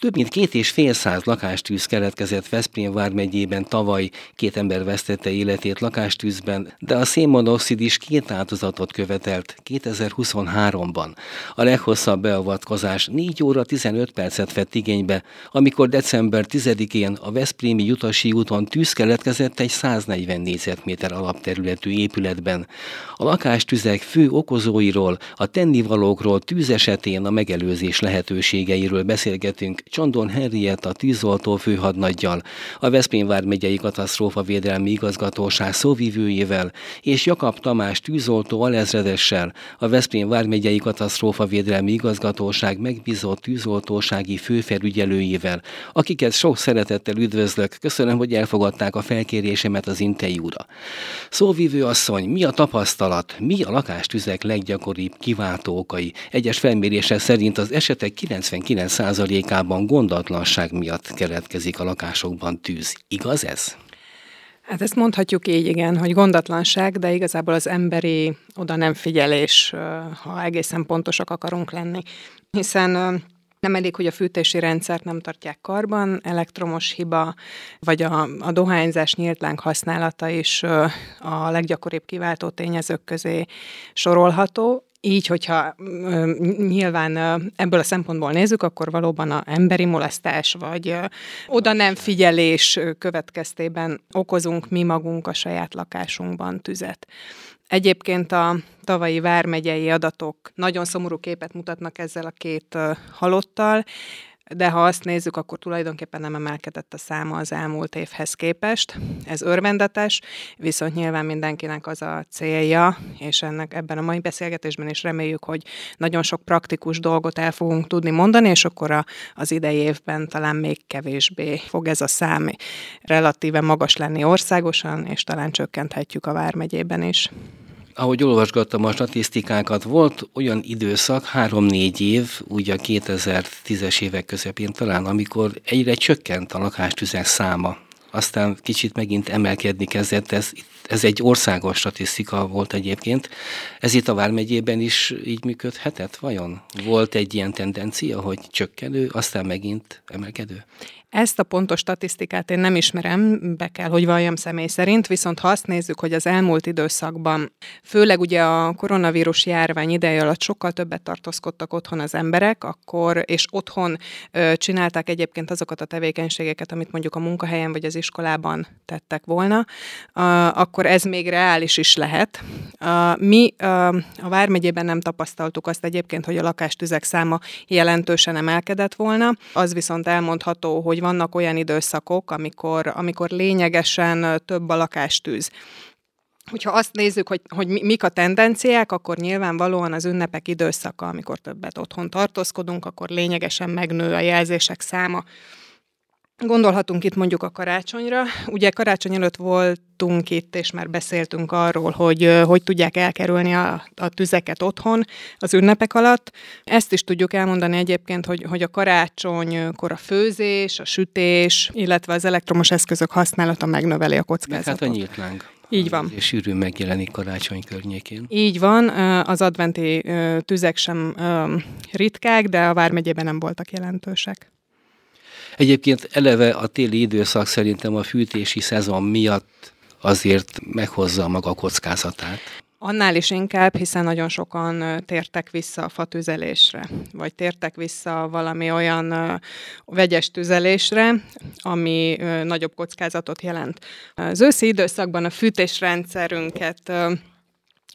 Több mint két és fél száz lakástűz keletkezett Veszprém vármegyében tavaly, két ember vesztette életét lakástűzben, de a szénmonoxid is két áldozatot követelt 2023-ban. A leghosszabb beavatkozás 4 óra 15 percet vett igénybe, amikor december 10-én a Veszprémi Jutasi úton tűz keletkezett egy 140 négyzetméter alapterületű épületben. A lakástüzek fő okozóiról, a tennivalókról tűz esetén a megelőzés lehetőségeiről beszélgetünk Csondon Henriett a tűzoltó főhadnaggyal, a Veszprém vármegyei katasztrófa védelmi igazgatóság szóvivőjével és Jakab Tamás tűzoltó alezredessel, a Veszprém vármegyei katasztrófa védelmi igazgatóság megbízott tűzoltósági főfelügyelőjével, akiket sok szeretettel üdvözlök. Köszönöm, hogy elfogadták a felkérésemet az interjúra. Szóvivő asszony, mi a tapasztalat, mi a lakástüzek leggyakoribb kiváltó okai? Egyes felmérések szerint az esetek 99%-ában általában gondatlanság miatt keletkezik a lakásokban tűz. Igaz ez? Hát ezt mondhatjuk így, igen, hogy gondatlanság, de igazából az emberi oda nem figyelés, ha egészen pontosak akarunk lenni. Hiszen nem elég, hogy a fűtési rendszert nem tartják karban, elektromos hiba, vagy a, a dohányzás nyílt láng használata is a leggyakoribb kiváltó tényezők közé sorolható. Így, hogyha nyilván ebből a szempontból nézzük, akkor valóban a emberi molesztás vagy oda nem figyelés következtében okozunk mi magunk a saját lakásunkban tüzet. Egyébként a tavalyi vármegyei adatok nagyon szomorú képet mutatnak ezzel a két halottal, de ha azt nézzük, akkor tulajdonképpen nem emelkedett a száma az elmúlt évhez képest. Ez örvendetes, viszont nyilván mindenkinek az a célja, és ennek ebben a mai beszélgetésben is reméljük, hogy nagyon sok praktikus dolgot el fogunk tudni mondani, és akkor a, az idei évben talán még kevésbé fog ez a szám relatíve magas lenni országosan, és talán csökkenthetjük a Vármegyében is ahogy olvasgattam a statisztikákat, volt olyan időszak, három-négy év, ugye a 2010-es évek közepén talán, amikor egyre csökkent a lakástüzek száma. Aztán kicsit megint emelkedni kezdett, ez, ez egy országos statisztika volt egyébként. Ez itt a Vármegyében is így működhetett, vajon? Volt egy ilyen tendencia, hogy csökkenő, aztán megint emelkedő? Ezt a pontos statisztikát én nem ismerem, be kell, hogy valljam személy szerint, viszont ha azt nézzük, hogy az elmúlt időszakban, főleg ugye a koronavírus járvány ideje alatt sokkal többet tartózkodtak otthon az emberek, akkor, és otthon ö, csinálták egyébként azokat a tevékenységeket, amit mondjuk a munkahelyen vagy az iskolában tettek volna, ö, akkor ez még reális is lehet. Ö, mi ö, a Vármegyében nem tapasztaltuk azt egyébként, hogy a lakástüzek száma jelentősen emelkedett volna, az viszont elmondható, hogy hogy vannak olyan időszakok, amikor, amikor lényegesen több a lakástűz. Hogyha azt nézzük, hogy, hogy mik a tendenciák, akkor nyilvánvalóan az ünnepek időszaka, amikor többet otthon tartózkodunk, akkor lényegesen megnő a jelzések száma. Gondolhatunk itt mondjuk a karácsonyra. Ugye karácsony előtt voltunk itt, és már beszéltünk arról, hogy hogy tudják elkerülni a, a tüzeket otthon az ünnepek alatt. Ezt is tudjuk elmondani egyébként, hogy, hogy a karácsonykor a főzés, a sütés, illetve az elektromos eszközök használata megnöveli a kockázatot. Hát a nyílt láng. Így van. És sűrűn megjelenik karácsony környékén. Így van, az adventi tüzek sem ritkák, de a Vármegyében nem voltak jelentősek. Egyébként eleve a téli időszak szerintem a fűtési szezon miatt azért meghozza maga a kockázatát. Annál is inkább, hiszen nagyon sokan tértek vissza a fatüzelésre, vagy tértek vissza valami olyan vegyes tüzelésre, ami nagyobb kockázatot jelent. Az őszi időszakban a fűtésrendszerünket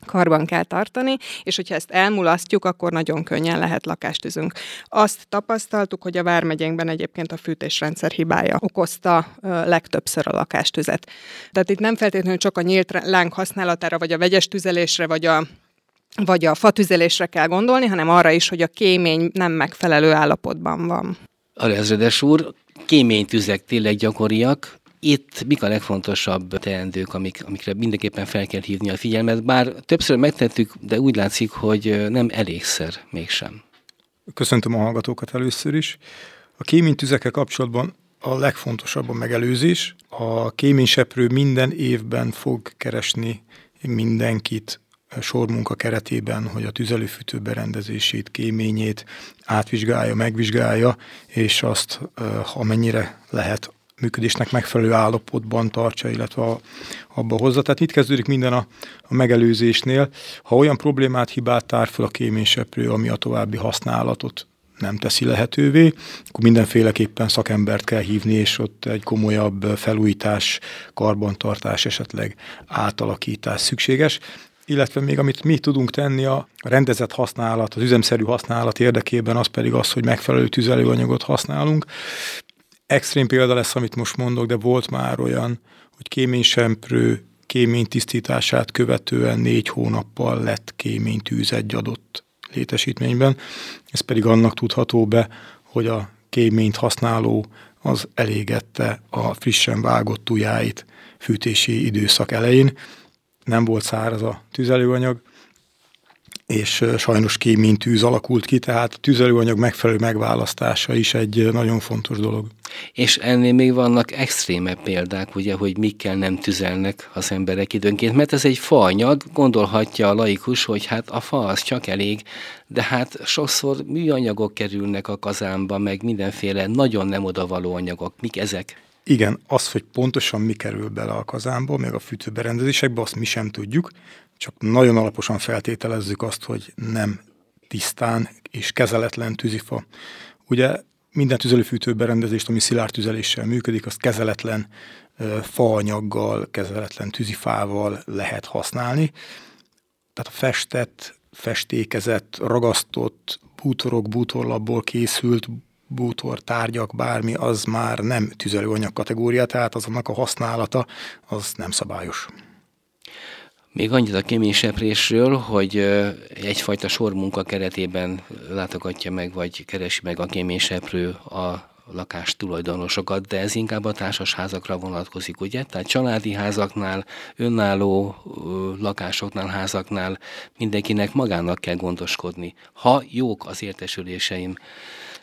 karban kell tartani, és hogyha ezt elmulasztjuk, akkor nagyon könnyen lehet lakástüzünk. Azt tapasztaltuk, hogy a Vármegyénkben egyébként a fűtésrendszer hibája okozta legtöbbször a lakástüzet. Tehát itt nem feltétlenül csak a nyílt láng használatára, vagy a vegyes tüzelésre, vagy a vagy a fatüzelésre kell gondolni, hanem arra is, hogy a kémény nem megfelelő állapotban van. Alezredes úr, kéménytüzek tényleg gyakoriak, itt mik a legfontosabb teendők, amik, amikre mindenképpen fel kell hívni a figyelmet, bár többször megtettük, de úgy látszik, hogy nem elégszer mégsem. Köszöntöm a hallgatókat először is. A kéménytüzekkel kapcsolatban a legfontosabb a megelőzés. A kéményseprő minden évben fog keresni mindenkit sormunka keretében, hogy a tüzelőfűtő berendezését, kéményét átvizsgálja, megvizsgálja, és azt, amennyire lehet működésnek megfelelő állapotban tartsa, illetve a, abba hozza. Tehát itt kezdődik minden a, a megelőzésnél. Ha olyan problémát, hibát tár fel a kéményseprő, ami a további használatot nem teszi lehetővé, akkor mindenféleképpen szakembert kell hívni, és ott egy komolyabb felújítás, karbantartás, esetleg átalakítás szükséges illetve még amit mi tudunk tenni a rendezett használat, az üzemszerű használat érdekében, az pedig az, hogy megfelelő tüzelőanyagot használunk. Extrém példa lesz, amit most mondok, de volt már olyan, hogy kéménysemprő kémény tisztítását követően négy hónappal lett kéménytűz egy adott létesítményben. Ez pedig annak tudható be, hogy a kéményt használó az elégette a frissen vágott tujáit fűtési időszak elején. Nem volt száraz a tüzelőanyag, és sajnos kéménytűz alakult ki, tehát a tüzelőanyag megfelelő megválasztása is egy nagyon fontos dolog. És ennél még vannak extrémebb példák, ugye, hogy mikkel nem tüzelnek az emberek időnként, mert ez egy faanyag, gondolhatja a laikus, hogy hát a fa az csak elég, de hát sokszor műanyagok kerülnek a kazánba, meg mindenféle nagyon nem odavaló anyagok. Mik ezek? Igen, az, hogy pontosan mi kerül bele a kazánba, meg a fűtőberendezésekbe, azt mi sem tudjuk, csak nagyon alaposan feltételezzük azt, hogy nem tisztán és kezeletlen tűzifa. Ugye minden tüzelőfűtő berendezést, ami szilárd tüzeléssel működik, azt kezeletlen faanyaggal, kezeletlen tűzifával lehet használni. Tehát a festett, festékezett, ragasztott bútorok, bútorlapból készült bútor, tárgyak, bármi, az már nem tüzelőanyag kategória, tehát azonnak a használata az nem szabályos. Még annyit a kéményseprésről, hogy egyfajta sormunka keretében látogatja meg, vagy keresi meg a kéményseprő a lakás tulajdonosokat, de ez inkább a társasházakra vonatkozik, ugye? Tehát családi házaknál, önálló lakásoknál, házaknál mindenkinek magának kell gondoskodni. Ha jók az értesüléseim,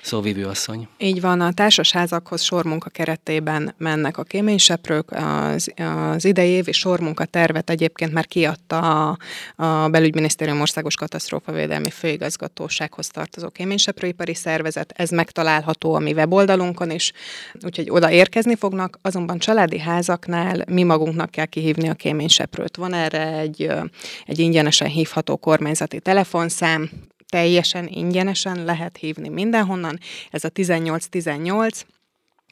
Szóvivő asszony. Így van, a társasházakhoz sormunka keretében mennek a kéményseprők. Az, az idei évi sormunka tervet egyébként már kiadta a, a Belügyminisztérium Országos Katasztrófavédelmi Főigazgatósághoz tartozó kéményseprőipari szervezet. Ez megtalálható a mi weboldalunkon is, úgyhogy oda érkezni fognak, azonban családi házaknál mi magunknak kell kihívni a kéményseprőt. Van erre egy, egy ingyenesen hívható kormányzati telefonszám, teljesen ingyenesen lehet hívni mindenhonnan. Ez a 1818,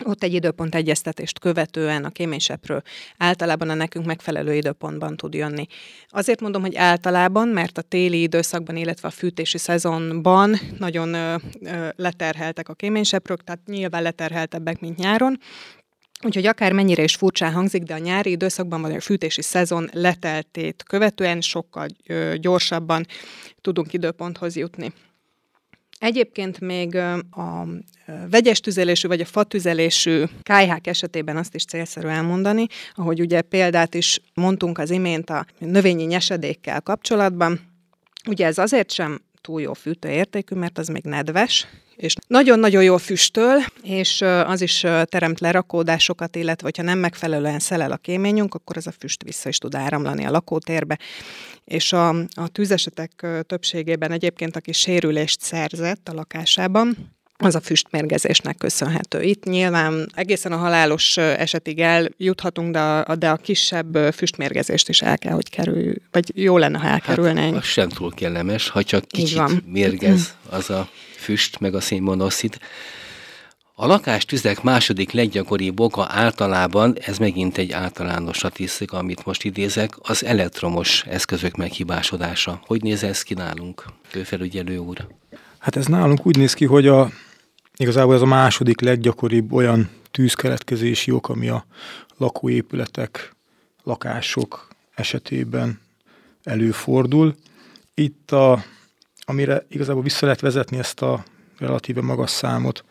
ott egy időpont egyeztetést követően a kéményseprő általában a nekünk megfelelő időpontban tud jönni. Azért mondom, hogy általában, mert a téli időszakban, illetve a fűtési szezonban nagyon ö, ö, leterheltek a kéményseprők, tehát nyilván leterheltebbek, mint nyáron, Úgyhogy akár mennyire is furcsán hangzik, de a nyári időszakban, vagy a fűtési szezon leteltét követően sokkal gyorsabban tudunk időponthoz jutni. Egyébként még a vegyes tüzelésű vagy a fatüzelésű kájhák esetében azt is célszerű elmondani, ahogy ugye példát is mondtunk az imént a növényi nyesedékkel kapcsolatban. Ugye ez azért sem túl jó fűtőértékű, mert az még nedves, és nagyon-nagyon jól füstöl, és az is teremt lerakódásokat, illetve hogyha nem megfelelően szelel a kéményünk, akkor ez a füst vissza is tud áramlani a lakótérbe. És a, a tűzesetek többségében egyébként, aki sérülést szerzett a lakásában, az a füstmérgezésnek köszönhető. Itt nyilván egészen a halálos esetig eljuthatunk, de a, de a kisebb füstmérgezést is el kell, hogy kerül, vagy jó lenne, ha elkerülnénk. Hát, az sem túl kellemes, ha csak kicsit mérgez az a füst, meg a szénmonoxid. A lakástüzek második leggyakoribb oka általában, ez megint egy általános statisztika, amit most idézek, az elektromos eszközök meghibásodása. Hogy néz ez ki nálunk, főfelügyelő úr? Hát ez nálunk úgy néz ki, hogy a, igazából ez a második leggyakoribb olyan tűzkeletkezési ok, ami a lakóépületek, lakások esetében előfordul. Itt a amire igazából vissza lehet vezetni ezt a relatíve magas számot,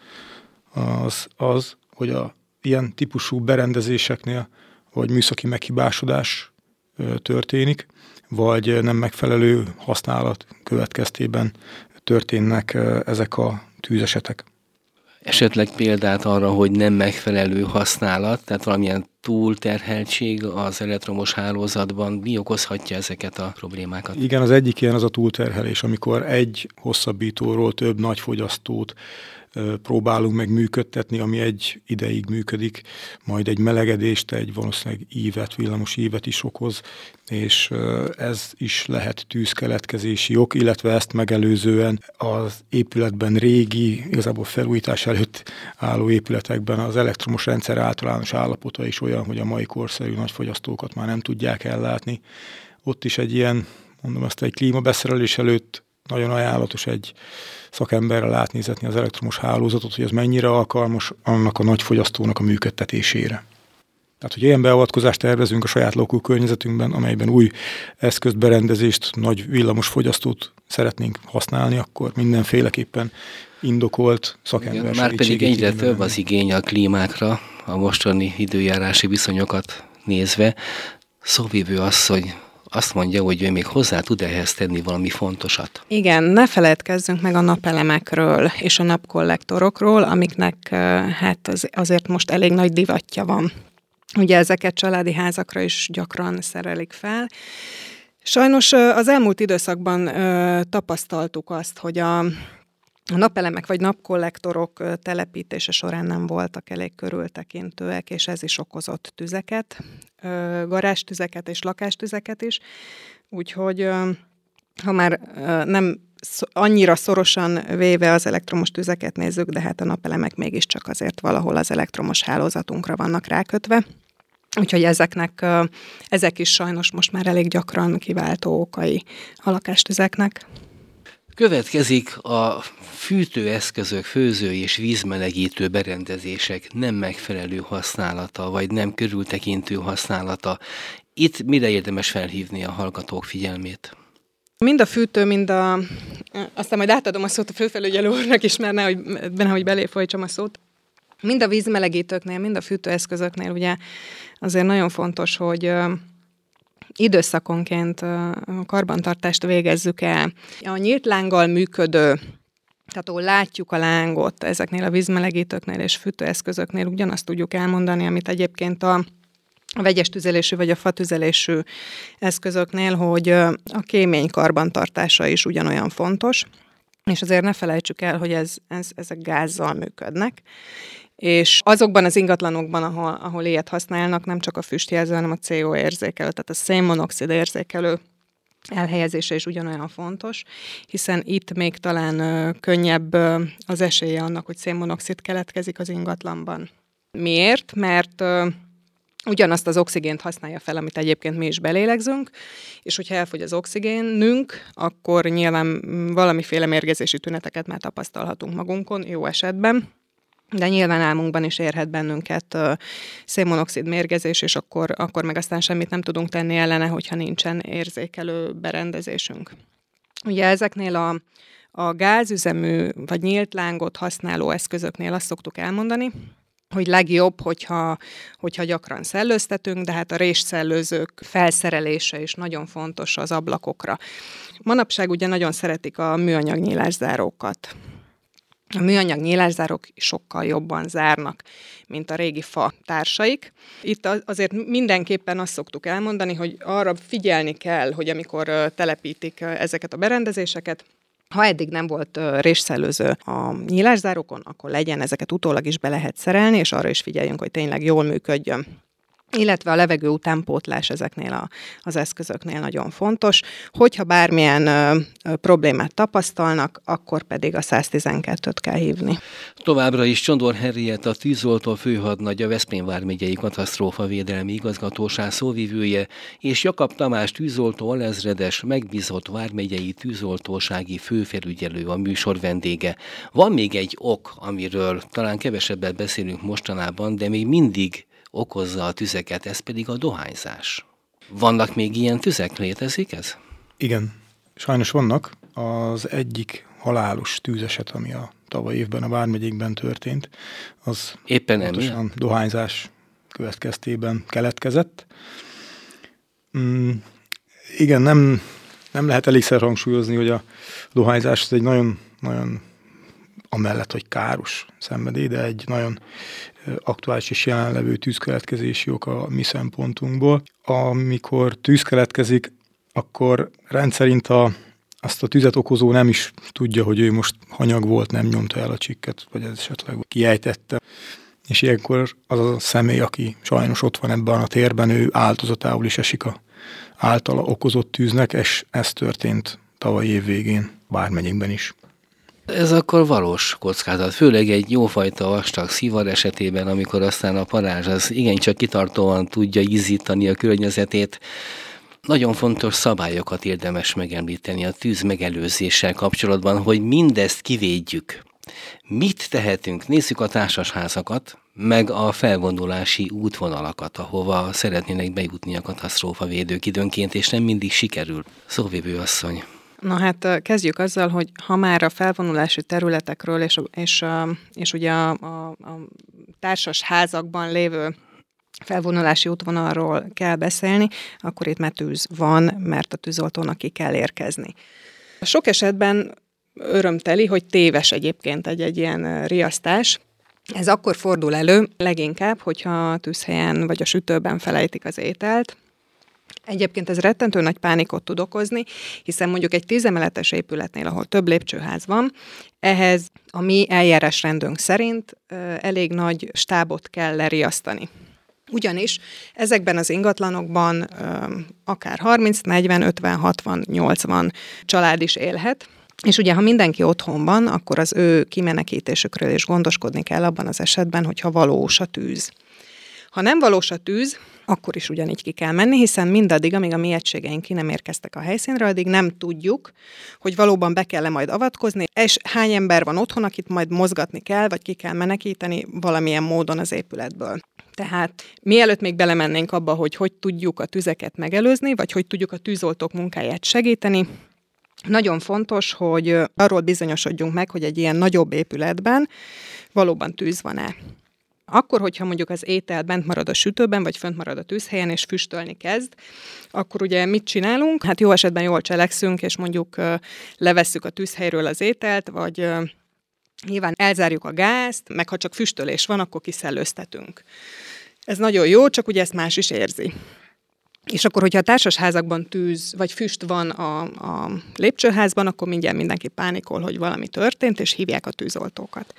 az, az hogy a ilyen típusú berendezéseknél vagy műszaki meghibásodás történik, vagy nem megfelelő használat következtében történnek ezek a tűzesetek. Esetleg példát arra, hogy nem megfelelő használat, tehát valamilyen túlterheltség az elektromos hálózatban, mi okozhatja ezeket a problémákat? Igen, az egyik ilyen az a túlterhelés, amikor egy hosszabbítóról több nagy fogyasztót próbálunk meg működtetni, ami egy ideig működik, majd egy melegedést, egy valószínűleg ívet, villamos ívet is okoz, és ez is lehet tűzkeletkezési ok, illetve ezt megelőzően az épületben régi, igazából felújítás előtt álló épületekben az elektromos rendszer általános állapota is olyan, hogy a mai korszerű nagyfogyasztókat már nem tudják ellátni. Ott is egy ilyen, mondom ezt, egy klímabeszerelés előtt nagyon ajánlatos egy szakemberrel átnézetni az elektromos hálózatot, hogy ez mennyire alkalmas annak a nagy fogyasztónak a működtetésére. Tehát, hogy ilyen beavatkozást tervezünk a saját lakókörnyezetünkben, amelyben új eszközt, berendezést, nagy villamos fogyasztót szeretnénk használni, akkor mindenféleképpen indokolt szakember Már pedig egyre több az igény a klímákra, a mostani időjárási viszonyokat nézve. Szóvívő asszony, azt mondja, hogy ő még hozzá tud ehhez tenni valami fontosat. Igen, ne feledkezzünk meg a napelemekről és a napkollektorokról, amiknek hát az, azért most elég nagy divatja van. Ugye ezeket családi házakra is gyakran szerelik fel. Sajnos az elmúlt időszakban tapasztaltuk azt, hogy a a napelemek vagy napkollektorok telepítése során nem voltak elég körültekintőek, és ez is okozott tüzeket, garástüzeket és lakástüzeket is. Úgyhogy ha már nem annyira szorosan véve az elektromos tüzeket nézzük, de hát a napelemek mégiscsak azért valahol az elektromos hálózatunkra vannak rákötve. Úgyhogy ezeknek, ezek is sajnos most már elég gyakran kiváltó okai a lakástüzeknek. Következik a fűtőeszközök, főző és vízmelegítő berendezések nem megfelelő használata, vagy nem körültekintő használata. Itt mire érdemes felhívni a hallgatók figyelmét? Mind a fűtő, mind a... Aztán majd átadom a szót a főfelügyelő úrnak is, mert nehogy, nehogy belé folytsam a szót. Mind a vízmelegítőknél, mind a fűtőeszközöknél ugye azért nagyon fontos, hogy időszakonként a karbantartást végezzük el. A nyílt lánggal működő tehát ahol látjuk a lángot ezeknél a vízmelegítőknél és fűtőeszközöknél ugyanazt tudjuk elmondani, amit egyébként a a vegyes tüzelésű vagy a fatüzelésű eszközöknél, hogy a kémény karbantartása is ugyanolyan fontos, és azért ne felejtsük el, hogy ez, ez, ezek gázzal működnek, és azokban az ingatlanokban, ahol, ahol ilyet használnak, nem csak a füstjelző, hanem a CO érzékelő, tehát a szénmonoxid érzékelő elhelyezése is ugyanolyan fontos, hiszen itt még talán ö, könnyebb ö, az esélye annak, hogy szénmonoxid keletkezik az ingatlanban. Miért? Mert ö, ugyanazt az oxigént használja fel, amit egyébként mi is belélegzünk, és hogyha elfogy az oxigénünk, akkor nyilván valamiféle mérgezési tüneteket már tapasztalhatunk magunkon, jó esetben, de nyilván álmunkban is érhet bennünket uh, szénmonoxid mérgezés, és akkor, akkor meg aztán semmit nem tudunk tenni ellene, hogyha nincsen érzékelő berendezésünk. Ugye ezeknél a, a gázüzemű vagy nyílt lángot használó eszközöknél azt szoktuk elmondani, hogy legjobb, hogyha, hogyha gyakran szellőztetünk, de hát a résszellőzők felszerelése is nagyon fontos az ablakokra. Manapság ugye nagyon szeretik a műanyag nyílászárókat. A műanyag nyílászárok sokkal jobban zárnak, mint a régi fa társaik. Itt azért mindenképpen azt szoktuk elmondani, hogy arra figyelni kell, hogy amikor telepítik ezeket a berendezéseket, ha eddig nem volt résszellőző a nyílászárókon, akkor legyen, ezeket utólag is be lehet szerelni, és arra is figyeljünk, hogy tényleg jól működjön illetve a levegő utánpótlás ezeknél a, az eszközöknél nagyon fontos. Hogyha bármilyen ö, ö, problémát tapasztalnak, akkor pedig a 112-t kell hívni. Továbbra is Csondor Henriett a tűzoltó főhadnagy, a Veszprém vármegyei védelmi igazgatóság szóvivője, és Jakab Tamás tűzoltó alezredes megbízott vármegyei tűzoltósági főfelügyelő a műsor vendége. Van még egy ok, amiről talán kevesebbet beszélünk mostanában, de még mindig okozza a tüzeket, ez pedig a dohányzás. Vannak még ilyen tüzek? Létezik ez? Igen, sajnos vannak. Az egyik halálos tűzeset, ami a tavaly évben a Vármegyékben történt, az éppen pontosan dohányzás következtében keletkezett. Mm, igen, nem, nem lehet elégszer hangsúlyozni, hogy a dohányzás egy nagyon, nagyon amellett, hogy káros szenvedély, de egy nagyon aktuális és jelenlevő tűzkeletkezési ok a mi szempontunkból. Amikor tűz keletkezik, akkor rendszerint a, azt a tüzet okozó nem is tudja, hogy ő most hanyag volt, nem nyomta el a csikket, vagy ez esetleg kiejtette. És ilyenkor az a személy, aki sajnos ott van ebben a térben, ő áldozatául is esik a általa okozott tűznek, és ez történt tavaly év végén, bármegyénkben is. Ez akkor valós kockázat, főleg egy jófajta vastag szivar esetében, amikor aztán a parázs az igencsak kitartóan tudja ízítani a környezetét. Nagyon fontos szabályokat érdemes megemlíteni a tűz megelőzéssel kapcsolatban, hogy mindezt kivédjük. Mit tehetünk? Nézzük a társasházakat, meg a felvonulási útvonalakat, ahova szeretnének bejutni a katasztrófavédők időnként, és nem mindig sikerül. Szóvivő asszony. Na hát kezdjük azzal, hogy ha már a felvonulási területekről és, és, és ugye a, a, a társas házakban lévő felvonulási útvonalról kell beszélni, akkor itt már tűz van, mert a tűzoltónak ki kell érkezni. Sok esetben örömteli, hogy téves egyébként egy, egy ilyen riasztás, ez akkor fordul elő leginkább, hogyha a tűzhelyen vagy a sütőben felejtik az ételt, Egyébként ez rettentő nagy pánikot tud okozni, hiszen mondjuk egy tízemeletes épületnél, ahol több lépcsőház van, ehhez a mi eljárásrendünk szerint elég nagy stábot kell leriasztani. Ugyanis ezekben az ingatlanokban akár 30, 40, 50, 60, 80 család is élhet, és ugye, ha mindenki otthon van, akkor az ő kimenekítésükről is gondoskodni kell abban az esetben, hogyha valós a tűz. Ha nem valós a tűz, akkor is ugyanígy ki kell menni, hiszen mindaddig, amíg a mi egységeink ki nem érkeztek a helyszínre, addig nem tudjuk, hogy valóban be kell-e majd avatkozni, és hány ember van otthon, akit majd mozgatni kell, vagy ki kell menekíteni valamilyen módon az épületből. Tehát mielőtt még belemennénk abba, hogy hogy tudjuk a tüzeket megelőzni, vagy hogy tudjuk a tűzoltók munkáját segíteni, nagyon fontos, hogy arról bizonyosodjunk meg, hogy egy ilyen nagyobb épületben valóban tűz van-e. Akkor, hogyha mondjuk az étel bent marad a sütőben, vagy fönt marad a tűzhelyen, és füstölni kezd, akkor ugye mit csinálunk? Hát jó esetben jól cselekszünk, és mondjuk levesszük a tűzhelyről az ételt, vagy nyilván elzárjuk a gázt, meg ha csak füstölés van, akkor kiszellőztetünk. Ez nagyon jó, csak ugye ezt más is érzi. És akkor, hogyha a társasházakban tűz vagy füst van a, a lépcsőházban, akkor mindjárt mindenki pánikol, hogy valami történt, és hívják a tűzoltókat.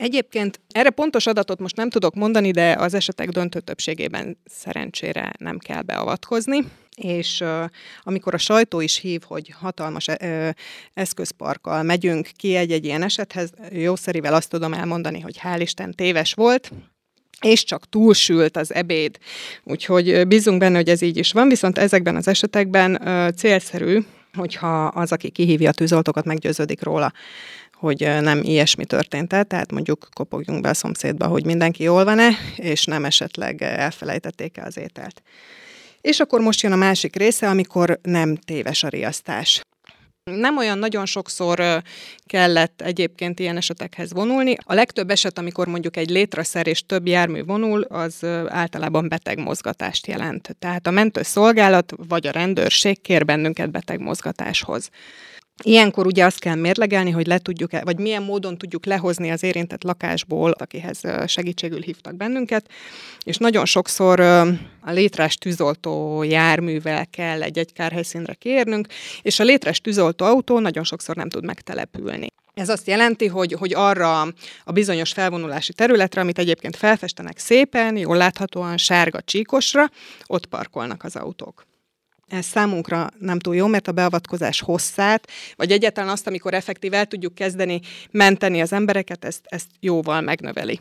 Egyébként erre pontos adatot most nem tudok mondani, de az esetek döntő többségében szerencsére nem kell beavatkozni és uh, amikor a sajtó is hív, hogy hatalmas uh, eszközparkkal megyünk ki egy-egy ilyen esethez, jószerivel azt tudom elmondani, hogy hál' Isten téves volt, és csak túlsült az ebéd. Úgyhogy bízunk benne, hogy ez így is van, viszont ezekben az esetekben uh, célszerű, hogyha az, aki kihívja a tűzoltókat, meggyőződik róla, hogy nem ilyesmi történt el, tehát mondjuk kopogjunk be a szomszédba, hogy mindenki jól van-e, és nem esetleg elfelejtették el az ételt. És akkor most jön a másik része, amikor nem téves a riasztás. Nem olyan nagyon sokszor kellett egyébként ilyen esetekhez vonulni. A legtöbb eset, amikor mondjuk egy létraszer és több jármű vonul, az általában betegmozgatást jelent. Tehát a mentőszolgálat vagy a rendőrség kér bennünket betegmozgatáshoz. Ilyenkor ugye azt kell mérlegelni, hogy le tudjuk vagy milyen módon tudjuk lehozni az érintett lakásból, akihez segítségül hívtak bennünket, és nagyon sokszor a létrás tűzoltó járművel kell egy-egy kárhelyszínre kérnünk, és a létrás tűzoltó autó nagyon sokszor nem tud megtelepülni. Ez azt jelenti, hogy, hogy arra a bizonyos felvonulási területre, amit egyébként felfestenek szépen, jól láthatóan sárga csíkosra, ott parkolnak az autók ez számunkra nem túl jó, mert a beavatkozás hosszát, vagy egyáltalán azt, amikor effektív el tudjuk kezdeni menteni az embereket, ezt, ezt jóval megnöveli.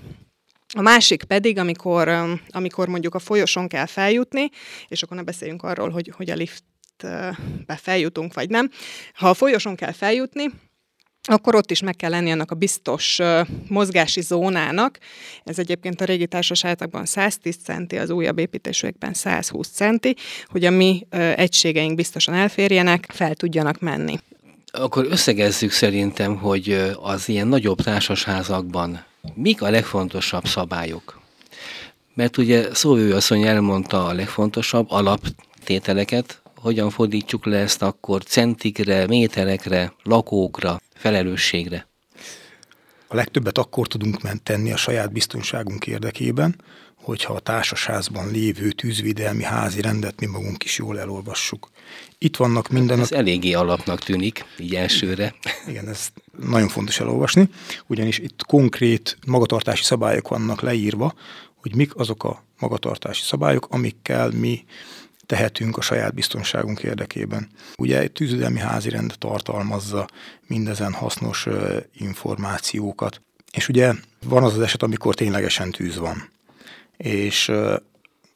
A másik pedig, amikor, amikor mondjuk a folyosón kell feljutni, és akkor ne beszéljünk arról, hogy, hogy a liftbe feljutunk, vagy nem. Ha a folyosón kell feljutni, akkor ott is meg kell lenni annak a biztos mozgási zónának. Ez egyébként a régi társaságokban 110 centi, az újabb építésűekben 120 centi, hogy a mi egységeink biztosan elférjenek, fel tudjanak menni. Akkor összegezzük szerintem, hogy az ilyen nagyobb társasházakban mik a legfontosabb szabályok? Mert ugye Szóvő asszony elmondta a legfontosabb alaptételeket, hogyan fordítsuk le ezt akkor centikre, méterekre, lakókra, felelősségre? A legtöbbet akkor tudunk tenni a saját biztonságunk érdekében, hogyha a társasházban lévő tűzvédelmi házi rendet mi magunk is jól elolvassuk. Itt vannak minden. Ez eléggé alapnak tűnik, így elsőre. Igen, ez nagyon fontos elolvasni, ugyanis itt konkrét magatartási szabályok vannak leírva, hogy mik azok a magatartási szabályok, amikkel mi tehetünk a saját biztonságunk érdekében. Ugye egy tűzvédelmi házirend tartalmazza mindezen hasznos információkat. És ugye van az az eset, amikor ténylegesen tűz van. És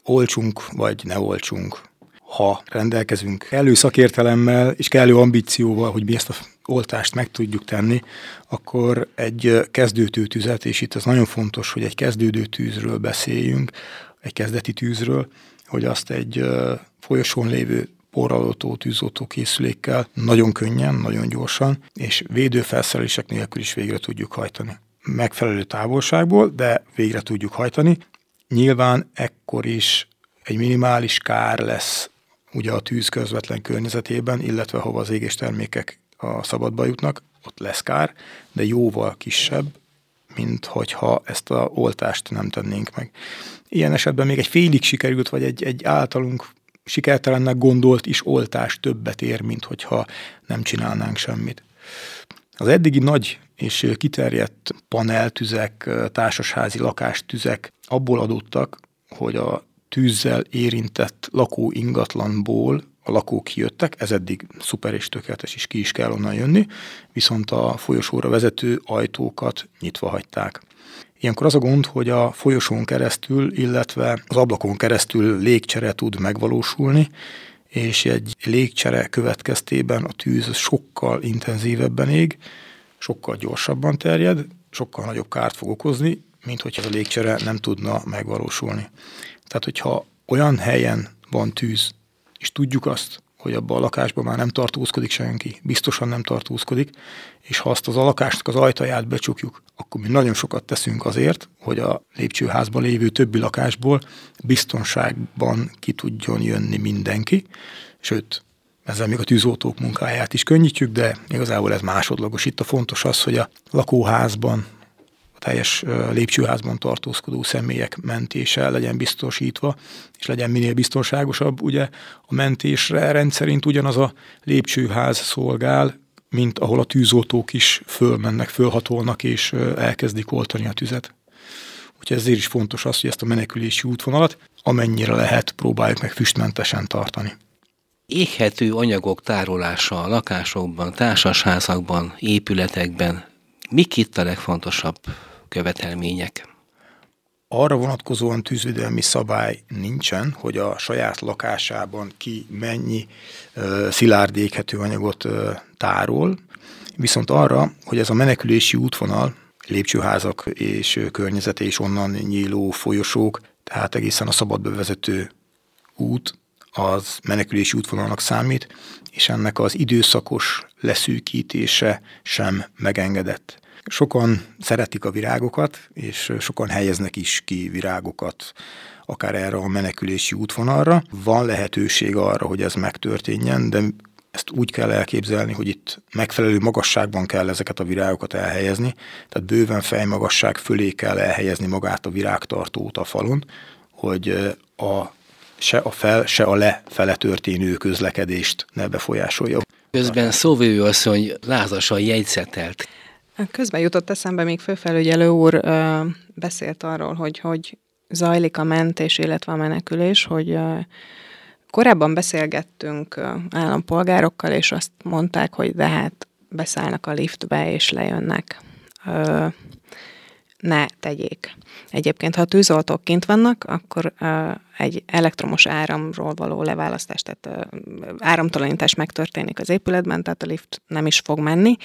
olcsunk vagy ne olcsunk, ha rendelkezünk kellő szakértelemmel és kellő ambícióval, hogy mi ezt a oltást meg tudjuk tenni, akkor egy kezdődő tüzet, és itt ez nagyon fontos, hogy egy kezdődő tűzről beszéljünk, egy kezdeti tűzről, hogy azt egy folyosón lévő porralotó tűzoltó készülékkel nagyon könnyen, nagyon gyorsan, és védőfelszerelések nélkül is végre tudjuk hajtani. Megfelelő távolságból, de végre tudjuk hajtani. Nyilván ekkor is egy minimális kár lesz ugye a tűz közvetlen környezetében, illetve hova az égés termékek a szabadba jutnak, ott lesz kár, de jóval kisebb, mint hogyha ezt a oltást nem tennénk meg. Ilyen esetben még egy félig sikerült, vagy egy, egy általunk sikertelennek gondolt is oltás többet ér, mint hogyha nem csinálnánk semmit. Az eddigi nagy és kiterjedt paneltüzek, társasházi lakástüzek abból adottak, hogy a tűzzel érintett lakó ingatlanból a lakók kijöttek, ez eddig szuper és tökéletes, és ki is kell onnan jönni, viszont a folyosóra vezető ajtókat nyitva hagyták. Ilyenkor az a gond, hogy a folyosón keresztül, illetve az ablakon keresztül légcsere tud megvalósulni, és egy légcsere következtében a tűz sokkal intenzívebben ég, sokkal gyorsabban terjed, sokkal nagyobb kárt fog okozni, mint hogyha a légcsere nem tudna megvalósulni. Tehát, hogyha olyan helyen van tűz, és tudjuk azt, hogy abban a lakásban már nem tartózkodik senki, biztosan nem tartózkodik, és ha azt az a az ajtaját becsukjuk, akkor mi nagyon sokat teszünk azért, hogy a lépcsőházban lévő többi lakásból biztonságban ki tudjon jönni mindenki, sőt, ezzel még a tűzoltók munkáját is könnyítjük, de igazából ez másodlagos. Itt a fontos az, hogy a lakóházban teljes lépcsőházban tartózkodó személyek mentése legyen biztosítva, és legyen minél biztonságosabb. Ugye a mentésre rendszerint ugyanaz a lépcsőház szolgál, mint ahol a tűzoltók is fölmennek, fölhatolnak, és elkezdik oltani a tüzet. Úgyhogy ezért is fontos az, hogy ezt a menekülési útvonalat amennyire lehet próbáljuk meg füstmentesen tartani. Éghető anyagok tárolása a lakásokban, társasházakban, épületekben, mik itt a legfontosabb követelmények? Arra vonatkozóan tűzvédelmi szabály nincsen, hogy a saját lakásában ki mennyi uh, szilárd éghető anyagot tárol, viszont arra, hogy ez a menekülési útvonal, lépcsőházak és környezete és onnan nyíló folyosók, tehát egészen a szabad bevezető út, az menekülési útvonalnak számít, és ennek az időszakos leszűkítése sem megengedett. Sokan szeretik a virágokat, és sokan helyeznek is ki virágokat akár erre a menekülési útvonalra. Van lehetőség arra, hogy ez megtörténjen, de ezt úgy kell elképzelni, hogy itt megfelelő magasságban kell ezeket a virágokat elhelyezni, tehát bőven fejmagasság fölé kell elhelyezni magát a virágtartót a falon, hogy a, se a fel, se a le fele történő közlekedést ne befolyásolja. Közben szóvő asszony lázasan jegyzetelt. Közben jutott eszembe, még főfelügyelő úr ö, beszélt arról, hogy hogy zajlik a mentés, illetve a menekülés, hogy ö, korábban beszélgettünk ö, állampolgárokkal, és azt mondták, hogy de hát beszállnak a liftbe, és lejönnek. Ö, ne tegyék. Egyébként, ha tűzoltók kint vannak, akkor uh, egy elektromos áramról való leválasztás, tehát uh, áramtalanítás megtörténik az épületben, tehát a lift nem is fog menni,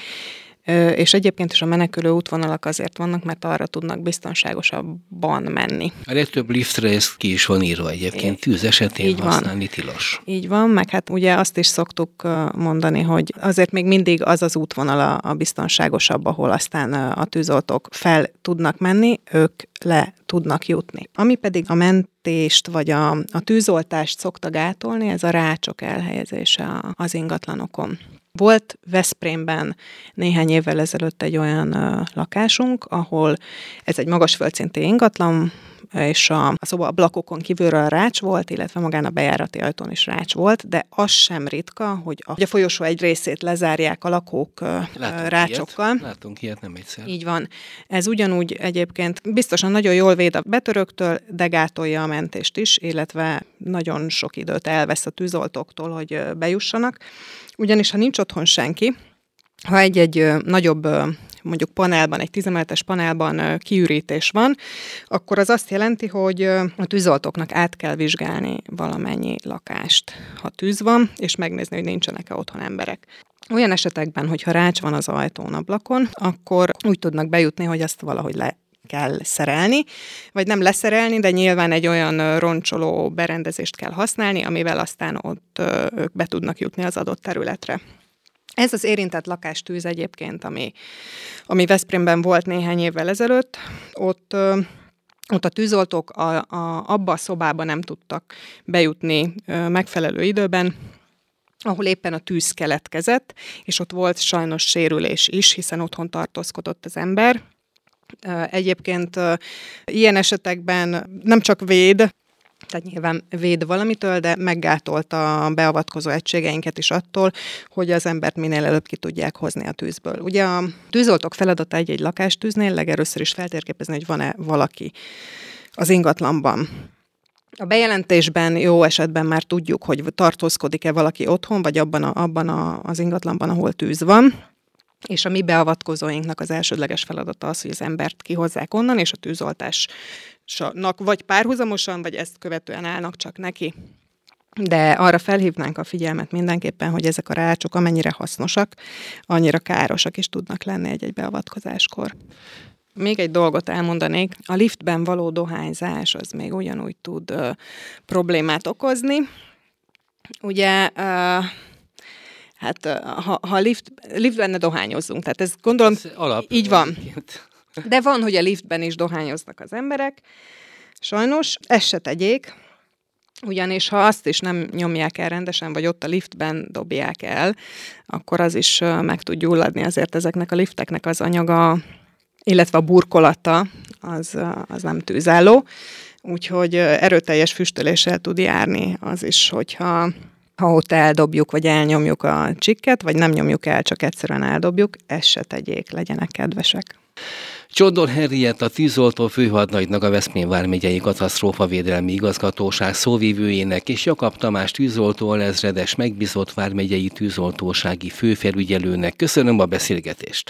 és egyébként is a menekülő útvonalak azért vannak, mert arra tudnak biztonságosabban menni. A legtöbb liftre ez ki is van írva egyébként, tűz esetén Így használni van. tilos. Így van, meg hát ugye azt is szoktuk mondani, hogy azért még mindig az az útvonal a, a biztonságosabb, ahol aztán a tűzoltók fel tudnak menni, ők le tudnak jutni. Ami pedig a mentést vagy a, a tűzoltást szokta gátolni, ez a rácsok elhelyezése az ingatlanokon. Volt Veszprémben néhány évvel ezelőtt egy olyan lakásunk, ahol ez egy magas földszinti ingatlan, és a, a szobablakokon kívülről rács volt, illetve magán a bejárati ajtón is rács volt, de az sem ritka, hogy a, hogy a folyosó egy részét lezárják a lakók Látunk rácsokkal. Ilyet. Látunk ilyet nem egyszer. Így van. Ez ugyanúgy egyébként biztosan nagyon jól véd a betöröktől, de gátolja a mentést is, illetve nagyon sok időt elvesz a tűzoltóktól, hogy bejussanak. Ugyanis, ha nincs otthon senki, ha egy-egy nagyobb mondjuk panelban, egy tizemeletes panelban kiürítés van, akkor az azt jelenti, hogy a tűzoltóknak át kell vizsgálni valamennyi lakást, ha tűz van, és megnézni, hogy nincsenek-e otthon emberek. Olyan esetekben, hogyha rács van az ajtón, ablakon, akkor úgy tudnak bejutni, hogy azt valahogy le kell szerelni, vagy nem leszerelni, de nyilván egy olyan roncsoló berendezést kell használni, amivel aztán ott ők be tudnak jutni az adott területre. Ez az érintett lakástűz egyébként, ami, ami Veszprémben volt néhány évvel ezelőtt, ott ott a tűzoltók a, a, abba a szobába nem tudtak bejutni ö, megfelelő időben, ahol éppen a tűz keletkezett, és ott volt sajnos sérülés is, hiszen otthon tartózkodott az ember. Egyébként ilyen esetekben nem csak véd, tehát nyilván véd valamitől, de meggátolta a beavatkozó egységeinket is attól, hogy az embert minél előbb ki tudják hozni a tűzből. Ugye a tűzoltók feladata egy-egy lakástűznél legelőször is feltérképezni, hogy van-e valaki az ingatlanban. A bejelentésben jó esetben már tudjuk, hogy tartózkodik-e valaki otthon, vagy abban, a, abban a, az ingatlanban, ahol tűz van. És a mi beavatkozóinknak az elsődleges feladata az, hogy az embert kihozzák onnan, és a tűzoltásnak vagy párhuzamosan, vagy ezt követően állnak csak neki. De arra felhívnánk a figyelmet mindenképpen, hogy ezek a rácsok amennyire hasznosak, annyira károsak is tudnak lenni egy-egy beavatkozáskor. Még egy dolgot elmondanék, a liftben való dohányzás az még ugyanúgy tud ö, problémát okozni. Ugye ö, hát ha, ha lift, liftben ne dohányozzunk, tehát ez gondolom ez alap, így van. De van, hogy a liftben is dohányoznak az emberek, sajnos, ezt se tegyék, ugyanis ha azt is nem nyomják el rendesen, vagy ott a liftben dobják el, akkor az is meg tud gyulladni, azért ezeknek a lifteknek az anyaga, illetve a burkolata, az, az nem tűzálló, úgyhogy erőteljes füstöléssel tud járni az is, hogyha ha ott eldobjuk, vagy elnyomjuk a csikket, vagy nem nyomjuk el, csak egyszerűen eldobjuk, ezt se tegyék, legyenek kedvesek. Csondor Henriett a tűzoltó főhadnagynak a Veszprém vármegyei katasztrófavédelmi igazgatóság szóvívőjének és Jakab Tamás tűzoltó alezredes megbízott vármegyei tűzoltósági főfelügyelőnek köszönöm a beszélgetést.